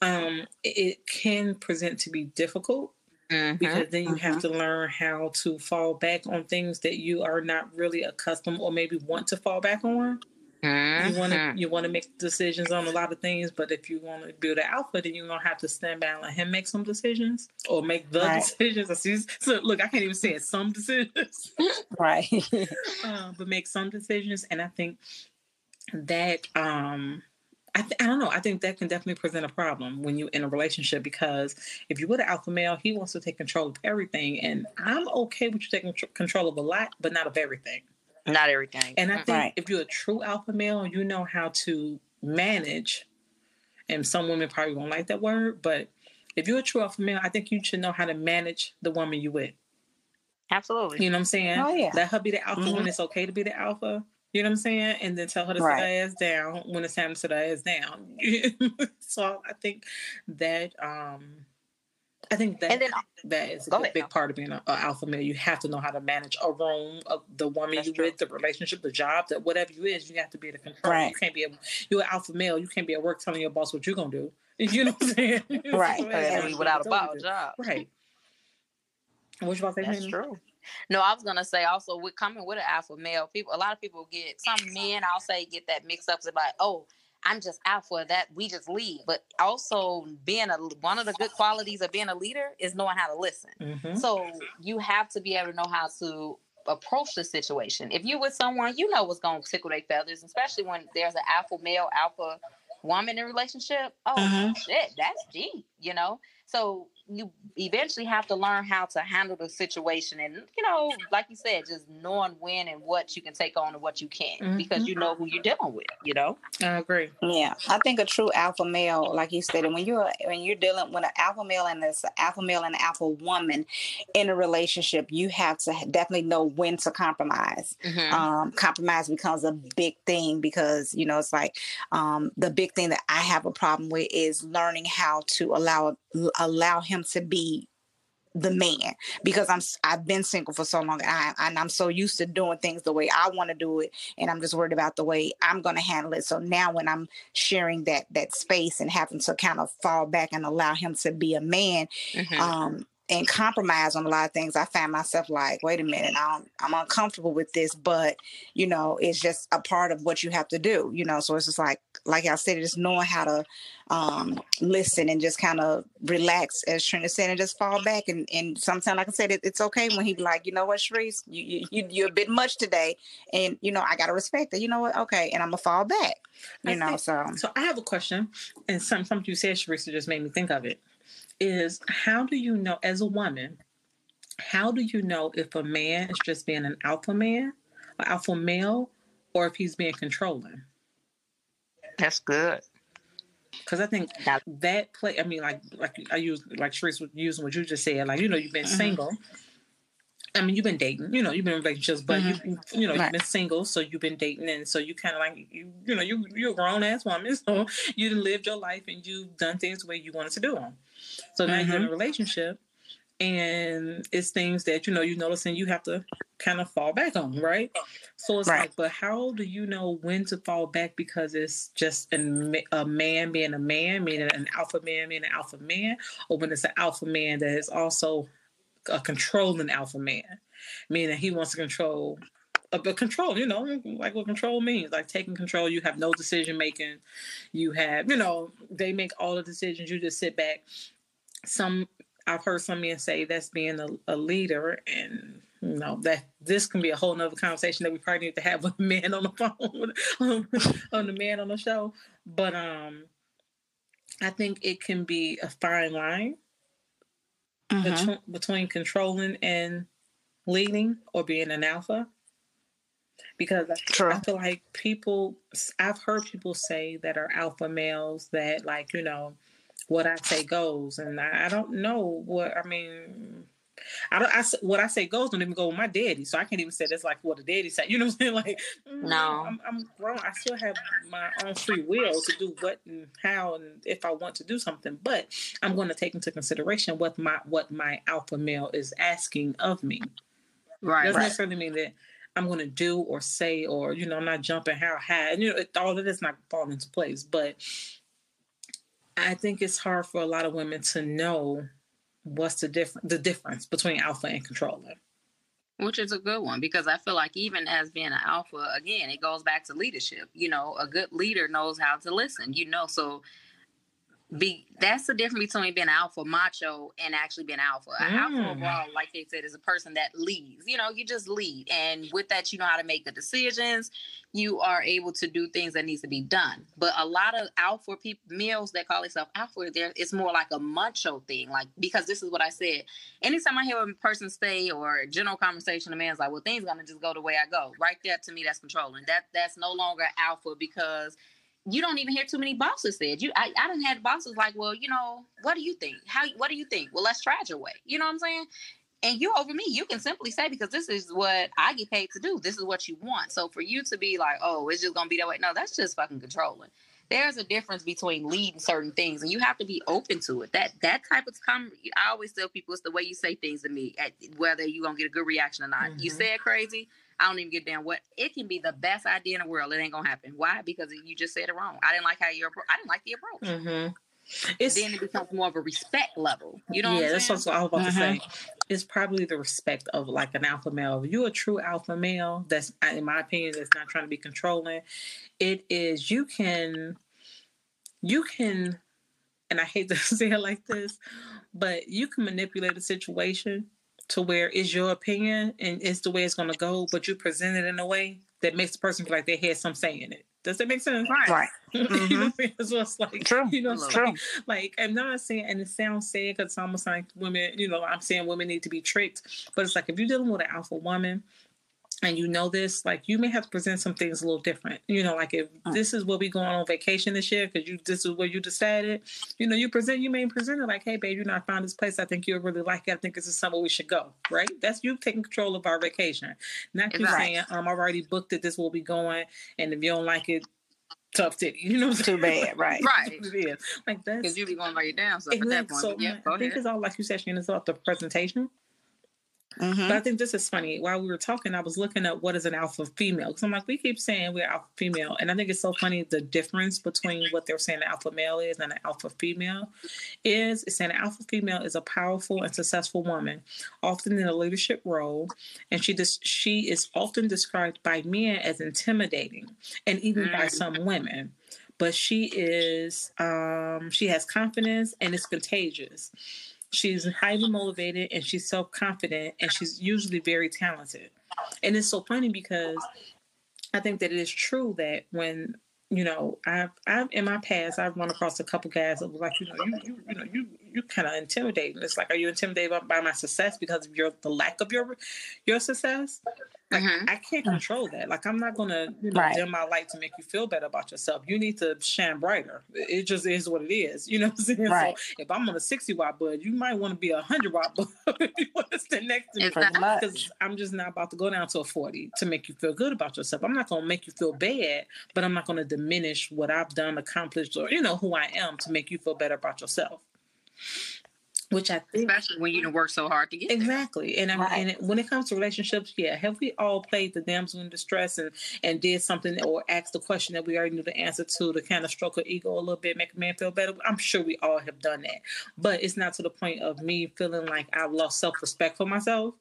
um, it can present to be difficult mm-hmm. because then you mm-hmm. have to learn how to fall back on things that you are not really accustomed or maybe want to fall back on. Mm-hmm. You want to you want to make decisions on a lot of things, but if you want to build an alpha, then you're gonna have to stand back and let him make some decisions or make the right. <laughs> decisions. I see. So look, I can't even say it. Some decisions, <laughs> right? uh, <laughs> but make some decisions, and I think that um I, th- I don't know. I think that can definitely present a problem when you're in a relationship because if you're with an alpha male, he wants to take control of everything, and I'm okay with you taking tr- control of a lot, but not of everything. Not everything. And I think right. if you're a true alpha male, you know how to manage. And some women probably won't like that word, but if you're a true alpha male, I think you should know how to manage the woman you with. Absolutely. You know what I'm saying? Oh yeah. Let her be the alpha mm-hmm. when it's okay to be the alpha. You know what I'm saying? And then tell her to right. sit her ass down when it's time to sit her ass down. <laughs> so I think that um I think that then, that is a big, part of being an alpha male. You have to know how to manage a room, of the woman That's you true. with, the relationship, the job, that whatever you is, you have to be able to control. Right. You can't be able. You're an alpha male. You can't be at work telling your boss what you're gonna do. <laughs> You know what I'm saying? <laughs> right. so without a bottle job. Right. What you about to say? That's true. No, I was gonna say also with coming with an alpha male, people a lot of people get some men I'll say get that mixed up. Like, oh, I'm just alpha that we just lead. But also being a one of the good qualities of being a leader is knowing how to listen. Mm-hmm. So you have to be able to know how to approach the situation. If you with someone, you know what's gonna tickle their feathers, especially when there's an alpha male, alpha woman in relationship. Oh mm-hmm. shit, that's deep, you know. So you eventually have to learn how to handle the situation and you know like you said just knowing when and what you can take on and what you can't mm-hmm. because you know who you're dealing with you know i agree yeah i think a true alpha male like you said when you're when you're dealing with an alpha male and this alpha male and an alpha woman in a relationship you have to definitely know when to compromise mm-hmm. um, compromise becomes a big thing because you know it's like um, the big thing that i have a problem with is learning how to allow allow him to be the man because I'm I've been single for so long and, I, and I'm so used to doing things the way I want to do it and I'm just worried about the way I'm going to handle it. So now when I'm sharing that that space and having to kind of fall back and allow him to be a man, mm-hmm. um, and compromise on a lot of things, I found myself like, wait a minute, I'm, I'm uncomfortable with this, but you know, it's just a part of what you have to do, you know. So it's just like, like I said, just knowing how to um, listen and just kind of relax, as Trina said, and just fall back. And and sometimes, like I said, it, it's okay when he be like, you know what, Shereese, you, you you're a bit much today, and you know I gotta respect it. You know what? Okay, and I'm gonna fall back. You I know, think, so so I have a question, and some something you said, Shereese, just made me think of it is how do you know, as a woman, how do you know if a man is just being an alpha man, or alpha male, or if he's being controlling? That's good. Because I think that play. I mean, like like I use like Shereese was using what you just said. Like you know, you've been mm-hmm. single. I mean, you've been dating. You know, you've been in relationships, but mm-hmm. you you know right. you've been single, so you've been dating, and so you kind of like you you know you you're a grown ass woman, <laughs> so you lived your life and you've done things the way you wanted to do them. So now mm-hmm. you're in a mm-hmm. relationship and it's things that you know you notice and you have to kind of fall back on, right? So it's right. like, but how do you know when to fall back because it's just a, a man being a man, meaning an alpha man being an alpha man, or when it's an alpha man that is also a controlling alpha man, meaning he wants to control but control, you know, like what control means, like taking control. You have no decision making. You have, you know, they make all the decisions. You just sit back some I've heard some men say that's being a, a leader, and you know that this can be a whole nother conversation that we probably need to have <laughs> with men on the phone, <laughs> on the man on the show. But um, I think it can be a fine line mm-hmm. between, between controlling and leading, or being an alpha. Because True. I feel like people, I've heard people say that are alpha males that, like, you know, what I say goes. And I, I don't know what I mean. I don't. I what I say goes don't even go with my daddy, so I can't even say that's like what a daddy said. <laughs> You know what I'm saying? Like, mm, no, I'm, I'm grown. I still have my own free will to do what and how and if I want to do something. But I'm going to take into consideration what my what my alpha male is asking of me. Right. Doesn't right. necessarily mean that I'm going to do or say or you know I'm not jumping how high. And you know it, all of this not falling into place, but. I think it's hard for a lot of women to know what's the difference the difference between alpha and controller which is a good one because i feel like even as being an alpha again it goes back to leadership. You know a good leader knows how to listen you know so be that's the difference between being alpha macho and actually being alpha. Mm. alpha overall, like they said, is a person that leads. You know, you just lead, and with that, you know how to make the decisions. You are able to do things that needs to be done. But a lot of alpha people, males that call themselves alpha, there it's more like a macho thing. Like because this is what I said. Anytime I hear a person say or general conversation, a man's like, "Well, things gonna just go the way I go." Right there, to me, that's controlling. That that's no longer alpha because you don't even hear too many bosses said. You, I, I didn't have bosses like, well, you know, what do you think? How, what do you think? Well, let's try your way. You know what I'm saying? And you over me, you can simply say because this is what I get paid to do. This is what you want. So for you to be like, oh, it's just gonna be that way. No, that's just fucking controlling. There's a difference between leading certain things, and you have to be open to it. That that type of com. I always tell people it's the way you say things to me, at, whether you're gonna get a good reaction or not. Mm-hmm. You say it crazy I don't even get damn what. It can be the best idea in the world. It ain't gonna happen. Why? Because you just said it wrong. I didn't like how you. I didn't like the approach. Mm-hmm. It's, then it becomes more of a respect level. You know? Yeah, that's what I was about to say. Mm-hmm. It's probably the respect of like an alpha male. If you're a true alpha male, that's in my opinion, that's not trying to be controlling. It is you can, you can, and I hate to <laughs> say it like this, but you can manipulate a situation to where it's your opinion and it's the way it's going to go, but you present it in a way that makes the person feel like they had some say in it. Does that make sense? Right. right. Mm-hmm. <laughs> you know what I mean? it's like, True. You know, it's True. Like, like, I'm not saying, and it sounds sad because it's almost like women, you know, I'm saying women need to be tricked, but it's like if you're dealing with an alpha woman and you know this, like you may have to present some things a little different. You know, like if mm. this is where we going on vacation this year because you this is where you decided, you know, you present you may present it like, hey babe, you know, I found this place. I think you'll really like it. I think this is somewhere we should go. Right? That's you taking control of our vacation. Not you right. saying, um, I've already booked it, this will be going, and if you don't like it, tough titty. <laughs> You know, too bad, right? <laughs> right. is. Like that's because you'll be going right down. So exactly. at that point, so, yeah, I think it's all like you said, Shannon, it's about the presentation. Mm-hmm. But I think this is funny. While we were talking, I was looking up what is an alpha female. Because I'm like, we keep saying we're alpha female. And I think it's so funny the difference between what they're saying an alpha male is and an alpha female is it's saying an alpha female is a powerful and successful woman, often in a leadership role. And she dis- she is often described by men as intimidating and even mm-hmm. by mm. some women. But she is um, she has confidence and it's contagious. She's highly motivated and she's self confident and she's usually very talented. And it's so funny because I think that it is true that when you know, I've, I've in my past, I've run across a couple guys that was like, you know, you, you, you know, you, you kind of intimidating. It's like, are you intimidated by, by, my success because of your the lack of your your success? Like, mm-hmm. I can't control that. Like I'm not gonna you know right. dim my light to make you feel better about yourself. You need to shine brighter. It just is what it is. You know what I'm saying? Right. So if I'm on a 60 watt bud, you might want to be a hundred watt bud <laughs> if you want to stand next to me. Because I'm just not about to go down to a 40 to make you feel good about yourself. I'm not gonna make you feel bad, but I'm not gonna diminish what I've done, accomplished, or you know who I am to make you feel better about yourself which I think, especially when you didn't work so hard to get exactly. There. And I right. and it, when it comes to relationships, yeah, have we all played the damsel in distress and and did something or asked the question that we already knew the answer to to kind of stroke our ego a little bit, make a man feel better? I'm sure we all have done that, but it's not to the point of me feeling like I've lost self respect for myself.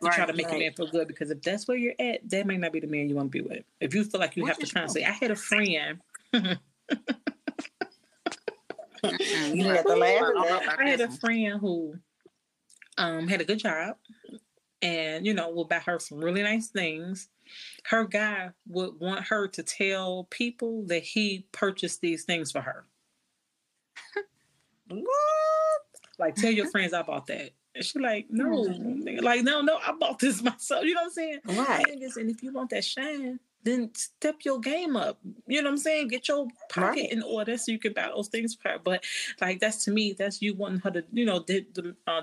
To right, try to make right. a man feel good because if that's where you're at, that may not be the man you want to be with. If you feel like you Which have to constantly, I had a friend <laughs> you had to laugh. I had a friend who um, had a good job and, you know, would buy her some really nice things. Her guy would want her to tell people that he purchased these things for her. what? Like, tell your friends I bought that. And she like, no, like, no, no, I bought this <laughs> myself. You know what I'm saying? Right. And if you want that shine, then step your game up. You know what I'm saying? Get your pocket right. in order so you can buy those things for her. But like that's to me, that's you wanting her to, you know, de- de- uh,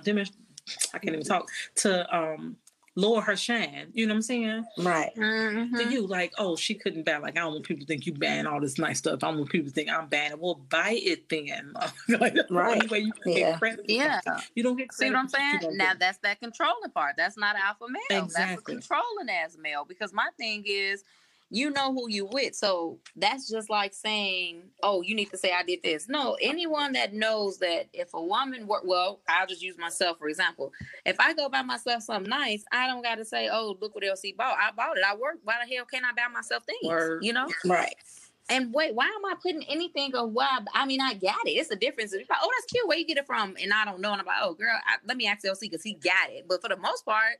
I can't even talk to um lower her shine. You know what I'm saying? Right. Mhm. To you, like, oh, she couldn't ban. Like, I don't want people to think you ban all this nice stuff. I don't want people to think I'm banning. Well, buy it then. <laughs> like, that's the Right. only you can Yeah. get Yeah. You don't get See what I'm for shit you saying? Now get. that's that controlling part. That's not alpha male. That's Exactly. a controlling as male. Because my thing is, you know who you with. So that's just like saying, oh, you need to say I did this. No, anyone that knows that if a woman work well, I'll just use myself for example. If I go buy myself something nice, I don't got to say, oh, look what LC bought. I bought it. I worked. Why the hell can't I buy myself things? Word. You know. Right. And wait, why am I putting anything of why? I mean, I got it. It's a difference. If like, oh, that's cute. Where you get it from? And I don't know. And I'm like, oh, girl, I, let me ask LC because he got it. But for the most part,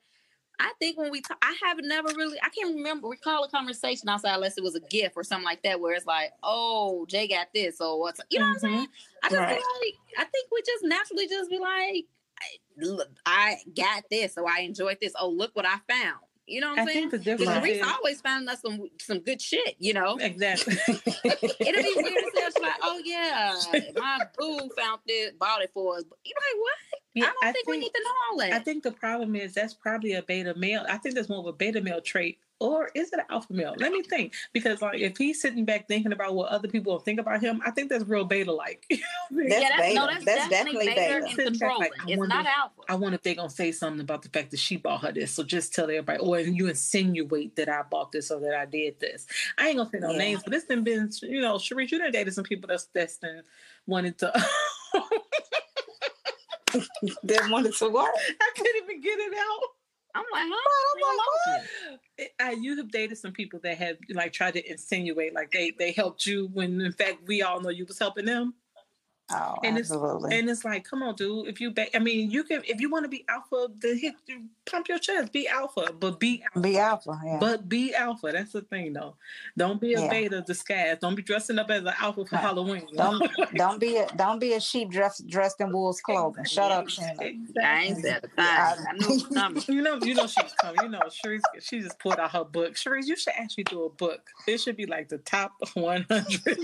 I think when we talk, I have never really, I can't remember, recall a conversation outside unless it was a gift or something like that, where it's like, oh, Jay got this. or what's, you know what I'm mm-hmm. saying? I just Right. feel like, I think we just naturally just be like, I, look, I got this, so I enjoyed this. Oh, look what I found. You know what I'm I saying? think the Because difference Reese is always found us some some good shit, you know. exactly. <laughs> It'll be weird as hell. She's like, oh yeah, <laughs> my boo found it, bought it for us. But you're like, what? Yeah, I don't think, we need to know all that. I think the problem is that's probably a beta male. I think that's more of a beta male trait, or is it an alpha male? Let me think. Because like if he's sitting back thinking about what other people think about him, I think that's real beta like. <laughs> That's yeah, that's, no, beta. that's, That's definitely, definitely beta, beta. and back like, I it's wonder- not alpha. I wonder if they're gonna say something about the fact that she bought her this. So just tell everybody, or you insinuate that I bought this or that I did this. I ain't gonna say no Yeah. names, but it's been been you know, Shereese, you done dated some people that's that's been wanted to <laughs> <laughs> Then wanted to what? I couldn't even get it out. I'm like, huh? I'm like, what? It- I, you have dated some people that have like tried to insinuate like they they helped you when in fact we all know you was helping them Oh, And it's- absolutely. and it's like come on dude if you ba- I mean you can if you want to be alpha then hit pump your chest be alpha but be alpha. Be alpha. Yeah. but be alpha that's the thing though don't be a Yeah. beta disguise don't be dressing up as an alpha for Right. Halloween don't <laughs> don't be a don't be a sheep dressed dressed in wool's clothing. Shut up, Shannon. I ain't said a thing. I- I knew coming. <laughs> You know, you know she's coming. You know, Shereese, she just pulled out her book. Shereese, you should actually do a book. It should be like the top <laughs> 100.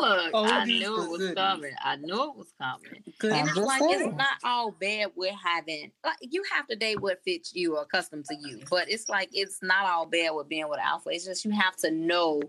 Look, Oh, I knew it was coming. I knew it was coming. Good. And it's like saying. it's not all bad with having like you have to date what fits you or accustomed to you. But it's like it's not all bad with being with alpha. It's just you have to know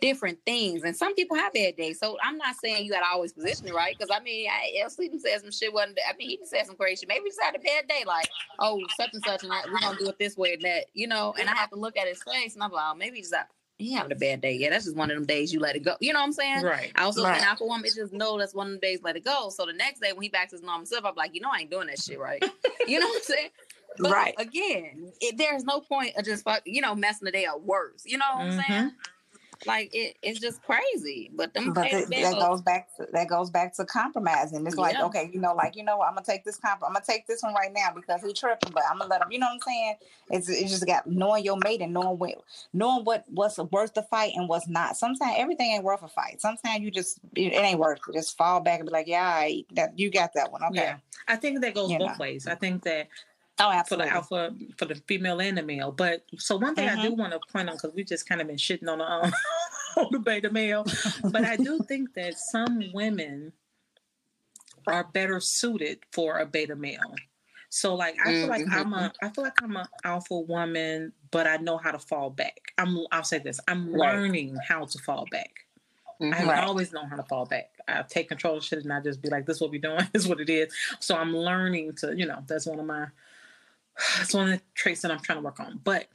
different things. And some people have bad days. So I'm not saying you gotta always position it right. Because I mean I LC done said some shit wasn't I mean he said some crazy shit. Maybe he just had a bad day, like, oh, such and such, and I, we're gonna do it this way and that, you know, and I have to look at his face and I'm like, oh, maybe he's not he having a bad day. Yeah, that's just one of them days you let it go. You know what I'm saying? Right. I also Right. an alpha woman, It's just no, that's one of the days let it go. So the next day when he backs his normal self, I'm like, you know, I ain't doing that shit right. <laughs> you know what I'm saying? But Right. Again, it, there's no point of just fuck, you know, messing the day up worse. You know what I'm Mhm. saying? Like it, it's just crazy. But them But bad th- that goes back to that goes back to compromising. It's like, Yeah. okay, you know, like you know what, I'm gonna take this comp I'm gonna take this one right now because he tripping, but I'm gonna let him you know what I'm saying? It's it's just got knowing your mate and knowing what knowing what what's worth the fight and what's not. Sometimes everything ain't worth a fight. Sometimes you just it, it ain't worth it. Just fall back and be like, Yeah, all right, that you got that one. Okay. Yeah. I think that goes You both know. ways. I think that Oh, for the alpha, for the female and the male. But so one thing I Mm-hmm. do want to point on because we just kind of been shitting on the um, <laughs> on the beta male, but I do think that some women are better suited for a beta male. So like I feel like I'm a I feel like I'm an alpha woman, but I know how to fall back. I'm I'll say this. I'm Right. learning how to fall back. I Mhm. haven't Right. always known how to fall back. I take control of shit and I just be like, this is what we're doing, <laughs> this is what it is. So I'm learning to, you know, that's one of my that's one of the traits that I'm trying to work on. But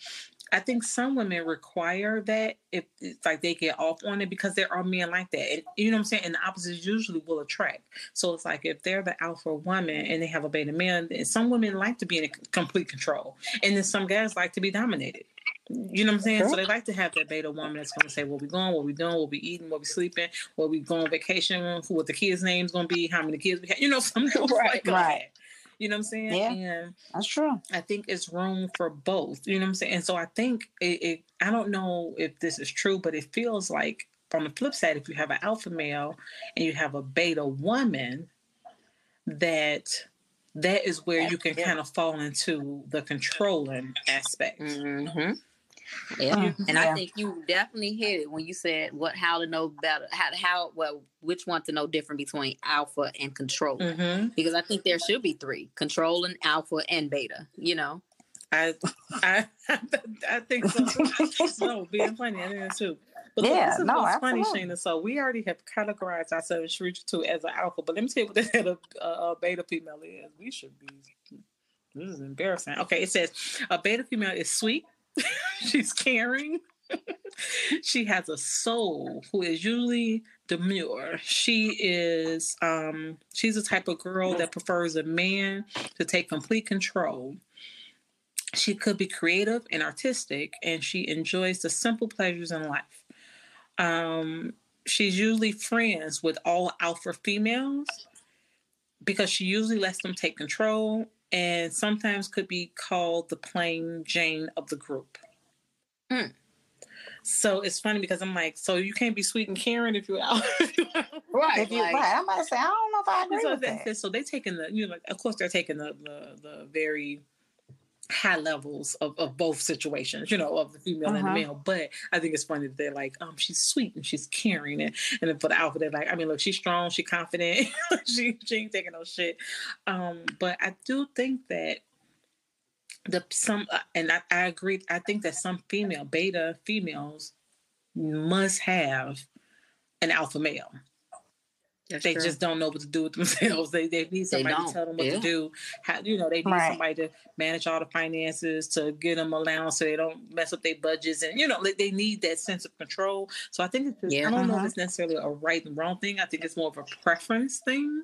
I think some women require that if it's like they get off on it because there are men like that. And you know what I'm saying? And the opposites usually will attract. So it's like if they're the alpha woman and they have a beta man, then some women like to be in complete control. And then some guys like to be dominated. You know what I'm saying? So they like to have that beta woman that's going to say where we going, what we doing, what we eating, what we sleeping, where we going on vacation, who what the kids' names going to be, how many kids we have. You know, some girls Right, like right. that. You know what I'm saying? Yeah. And That's true. I think it's room for both. You know what I'm saying? And so I think it, it I don't know if this is true, but it feels like on the flip side, if you have an alpha male and you have a beta woman, that that is where you can Yeah. kind of fall into the controlling aspect. Mhm. Yeah, Mm, and yeah. I think you definitely hit it when you said what how to know better, how how well which one to know different between alpha and control. hmm Because I think there should be three: control and alpha and beta. You know, I, <laughs> I, I think so. no, being funny, I think that too. But Yeah, this is no, what's funny, absolutely. Shayna. So we already have categorized ourselves Shreecher too, as an alpha. But let me tell you what the hell <laughs> a, a, a beta female is. We should be. This is embarrassing. Okay, it says a beta female is sweet. <laughs> She's caring. <laughs> she has a soul who is usually demure. She is um she's the type of girl that prefers a man to take complete control. She could be creative and artistic and she enjoys the simple pleasures in life. Um she's usually friends with all alpha females because she usually lets them take control and sometimes could be called the plain Jane of the group. Hmm. So it's funny because I'm like, so you can't be sweet and caring if you're out. <laughs> right? If you, like, right, I might say, I don't know if I agree so, with that- that. so they taking the, you know, like of course they're taking the the, the very high levels of, of both situations, you know, of the female and the Uh-huh. male. But I think it's funny that they're like, um, she's sweet and she's caring, and and then for the alpha, they're like, I mean, look, she's strong, she's confident, <laughs> she she ain't taking no shit. Um, but I do think that the some uh, and I, I agree. I think that some female beta females must have an alpha male that's they true. just don't know what to do with <laughs> themselves. They they need somebody to tell them what yeah. to do. How you know they need Right. somebody to manage all the finances, to get them allowance so they don't mess up their budgets, and you know they, they need that sense of control. So I think it's just, Yeah. I don't know Mhm. if it's necessarily a right and wrong thing. I think it's more of a preference thing.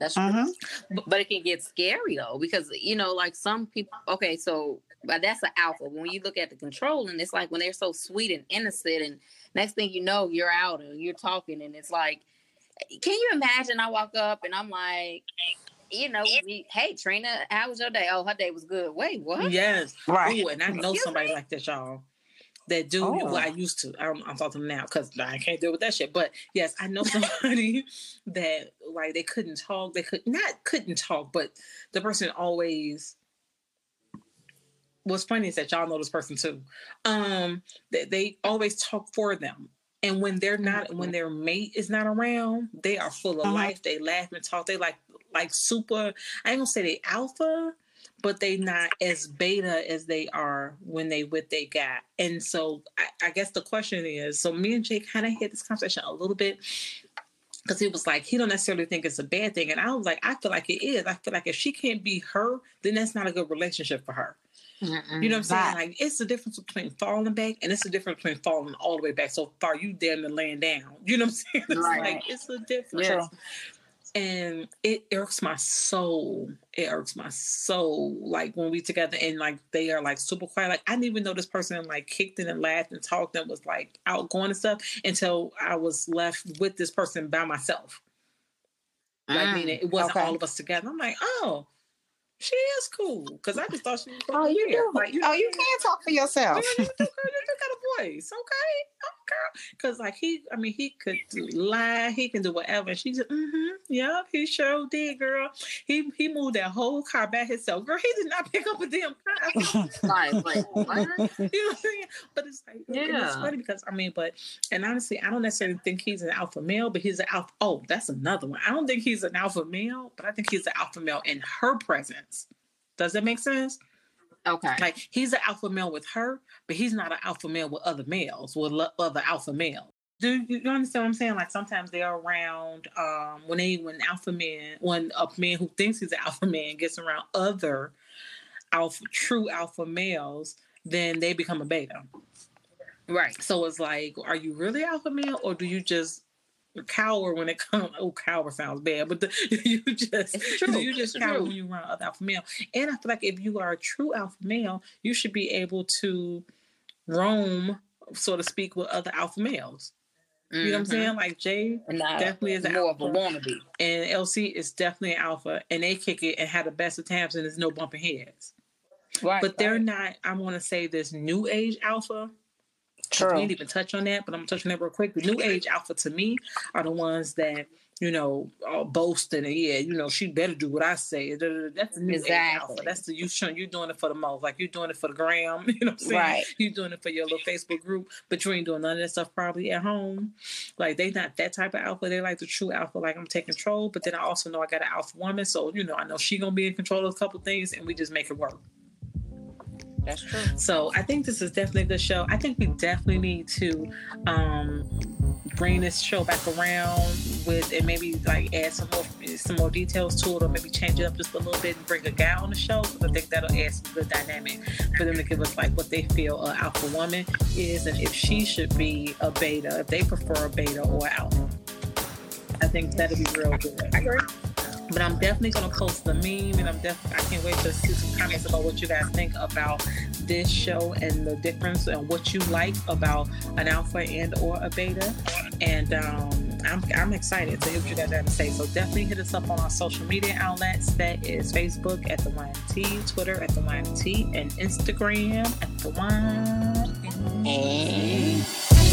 That's true. Mhm. But, but it can get scary though, because you know, like some people. Okay, so but that's an alpha. When you look at the control, and it's like when they're so sweet and innocent, and next thing you know, you're out and you're talking, and it's like, can you imagine? I walk up and I'm like, you know, me- hey Trina, how was your day? Oh, her day was good. Wait, what? Yes. Right. Ooh, and I know Excuse somebody me? like that, y'all. That do Oh. well, I used to. I'm, I'm talking now because I can't deal with that shit. But yes, I know <laughs> somebody that like they couldn't talk. They could not couldn't talk, but the person always. What's funny is that y'all know this person too. Um, that they always talk for them, and when they're not, when their mate is not around, they are full of Mhm. life. They laugh and talk. They like like super. I ain't gonna say they alpha, but they not as beta as they are when they with they guy. And so I, I guess the question is, so me and Jay kind of had this conversation a little bit because he was like, he don't necessarily think it's a bad thing. And I was like, I feel like it is. I feel like if she can't be her, then that's not a good relationship for her. Mm-mm. You know what I'm saying? Like it's the difference between falling back and it's the difference between falling all the way back. So far you damn near laying down. You know what I'm <laughs> saying? It's Right. like it's a difference. Yeah. And it irks my soul. It irks my soul. Like when we together and like they are like super quiet. Like I didn't even know this person like kicked in and laughed and talked and was like outgoing and stuff until I was left with this person by myself. Like Mm. meaning it wasn't Okay. all of us together. I'm like, oh, she is cool. Cause I just thought she was Oh, you do. Like, oh, you can talk for yourself. Girl, you do, girl, you do got a voice, okay? Oh, girl, because like he, I mean, he could lie, he can do whatever. And she just, mm-hmm, yep, he sure did, girl. He he moved that whole car by himself, girl. He did not pick up a damn car. <laughs> Like, <laughs> like, you know what I'm saying? But it's like, yeah. it's funny because I mean, but and honestly, I don't necessarily think he's an alpha male, but he's an alpha. Oh, that's another one. I don't think he's an alpha male, but I think he's an alpha male in her presence. Does that make sense? Okay. Like he's an alpha male with her, but he's not an alpha male with other males, with lo- other alpha males. Do you you understand what I'm saying? Like sometimes they're around um when they when alpha man when a man who thinks he's an alpha man gets around other alpha true alpha males, then they become a beta. Right. So it's like, are you really alpha male or do you just cower when it comes? Oh, cower sounds bad, but the, you <laughs> just you just It's cower true. when you run other alpha male. And I feel like if you are a true alpha male, you should be able to roam, so to speak, with other alpha males. You know what I'm Mhm. saying? Like Jay definitely is an more of a alpha. wannabe. and LC is definitely an alpha, and they kick it and have the best of times, and there's no bumping heads. Right. But they're not. I want to say this new age alpha. We True. didn't even touch on that, but I'm touching that real quick. The new age alpha to me are the ones that you know, all boasting and yeah, you know, she better do what I say. That's the new exactly. alpha. That's the you showing you doing it for the most. Like you're doing it for the gram, <laughs> you know what I'm saying? Right. You're doing it for your little Facebook group, but you ain't doing none of that stuff probably at home. Like they not that type of alpha. They like the true alpha, like I'm taking control. But then I also know I got an alpha woman. So, you know, I know she gonna be in control of a couple things and we just make it work. That's true. So I think this is definitely a good show. I think we definitely need to um, bring this show back around with and maybe like add some more some more details to it or maybe change it up just a little bit and bring a guy on the show because I think that'll add some good dynamic for them to give us like what they feel an alpha woman is and if she should be a beta, if they prefer a beta or alpha. I think that'd be real good. I agree. But I'm definitely gonna post the meme, and I'm definitely I can't wait to see some comments about what you guys think about this show and the difference and what you like about an alpha and or a beta. And um, I'm I'm excited to hear what you guys have to say. So definitely hit us up on our social media outlets. That is Facebook at the YMT, Twitter at the YMT, and Instagram at the YNT.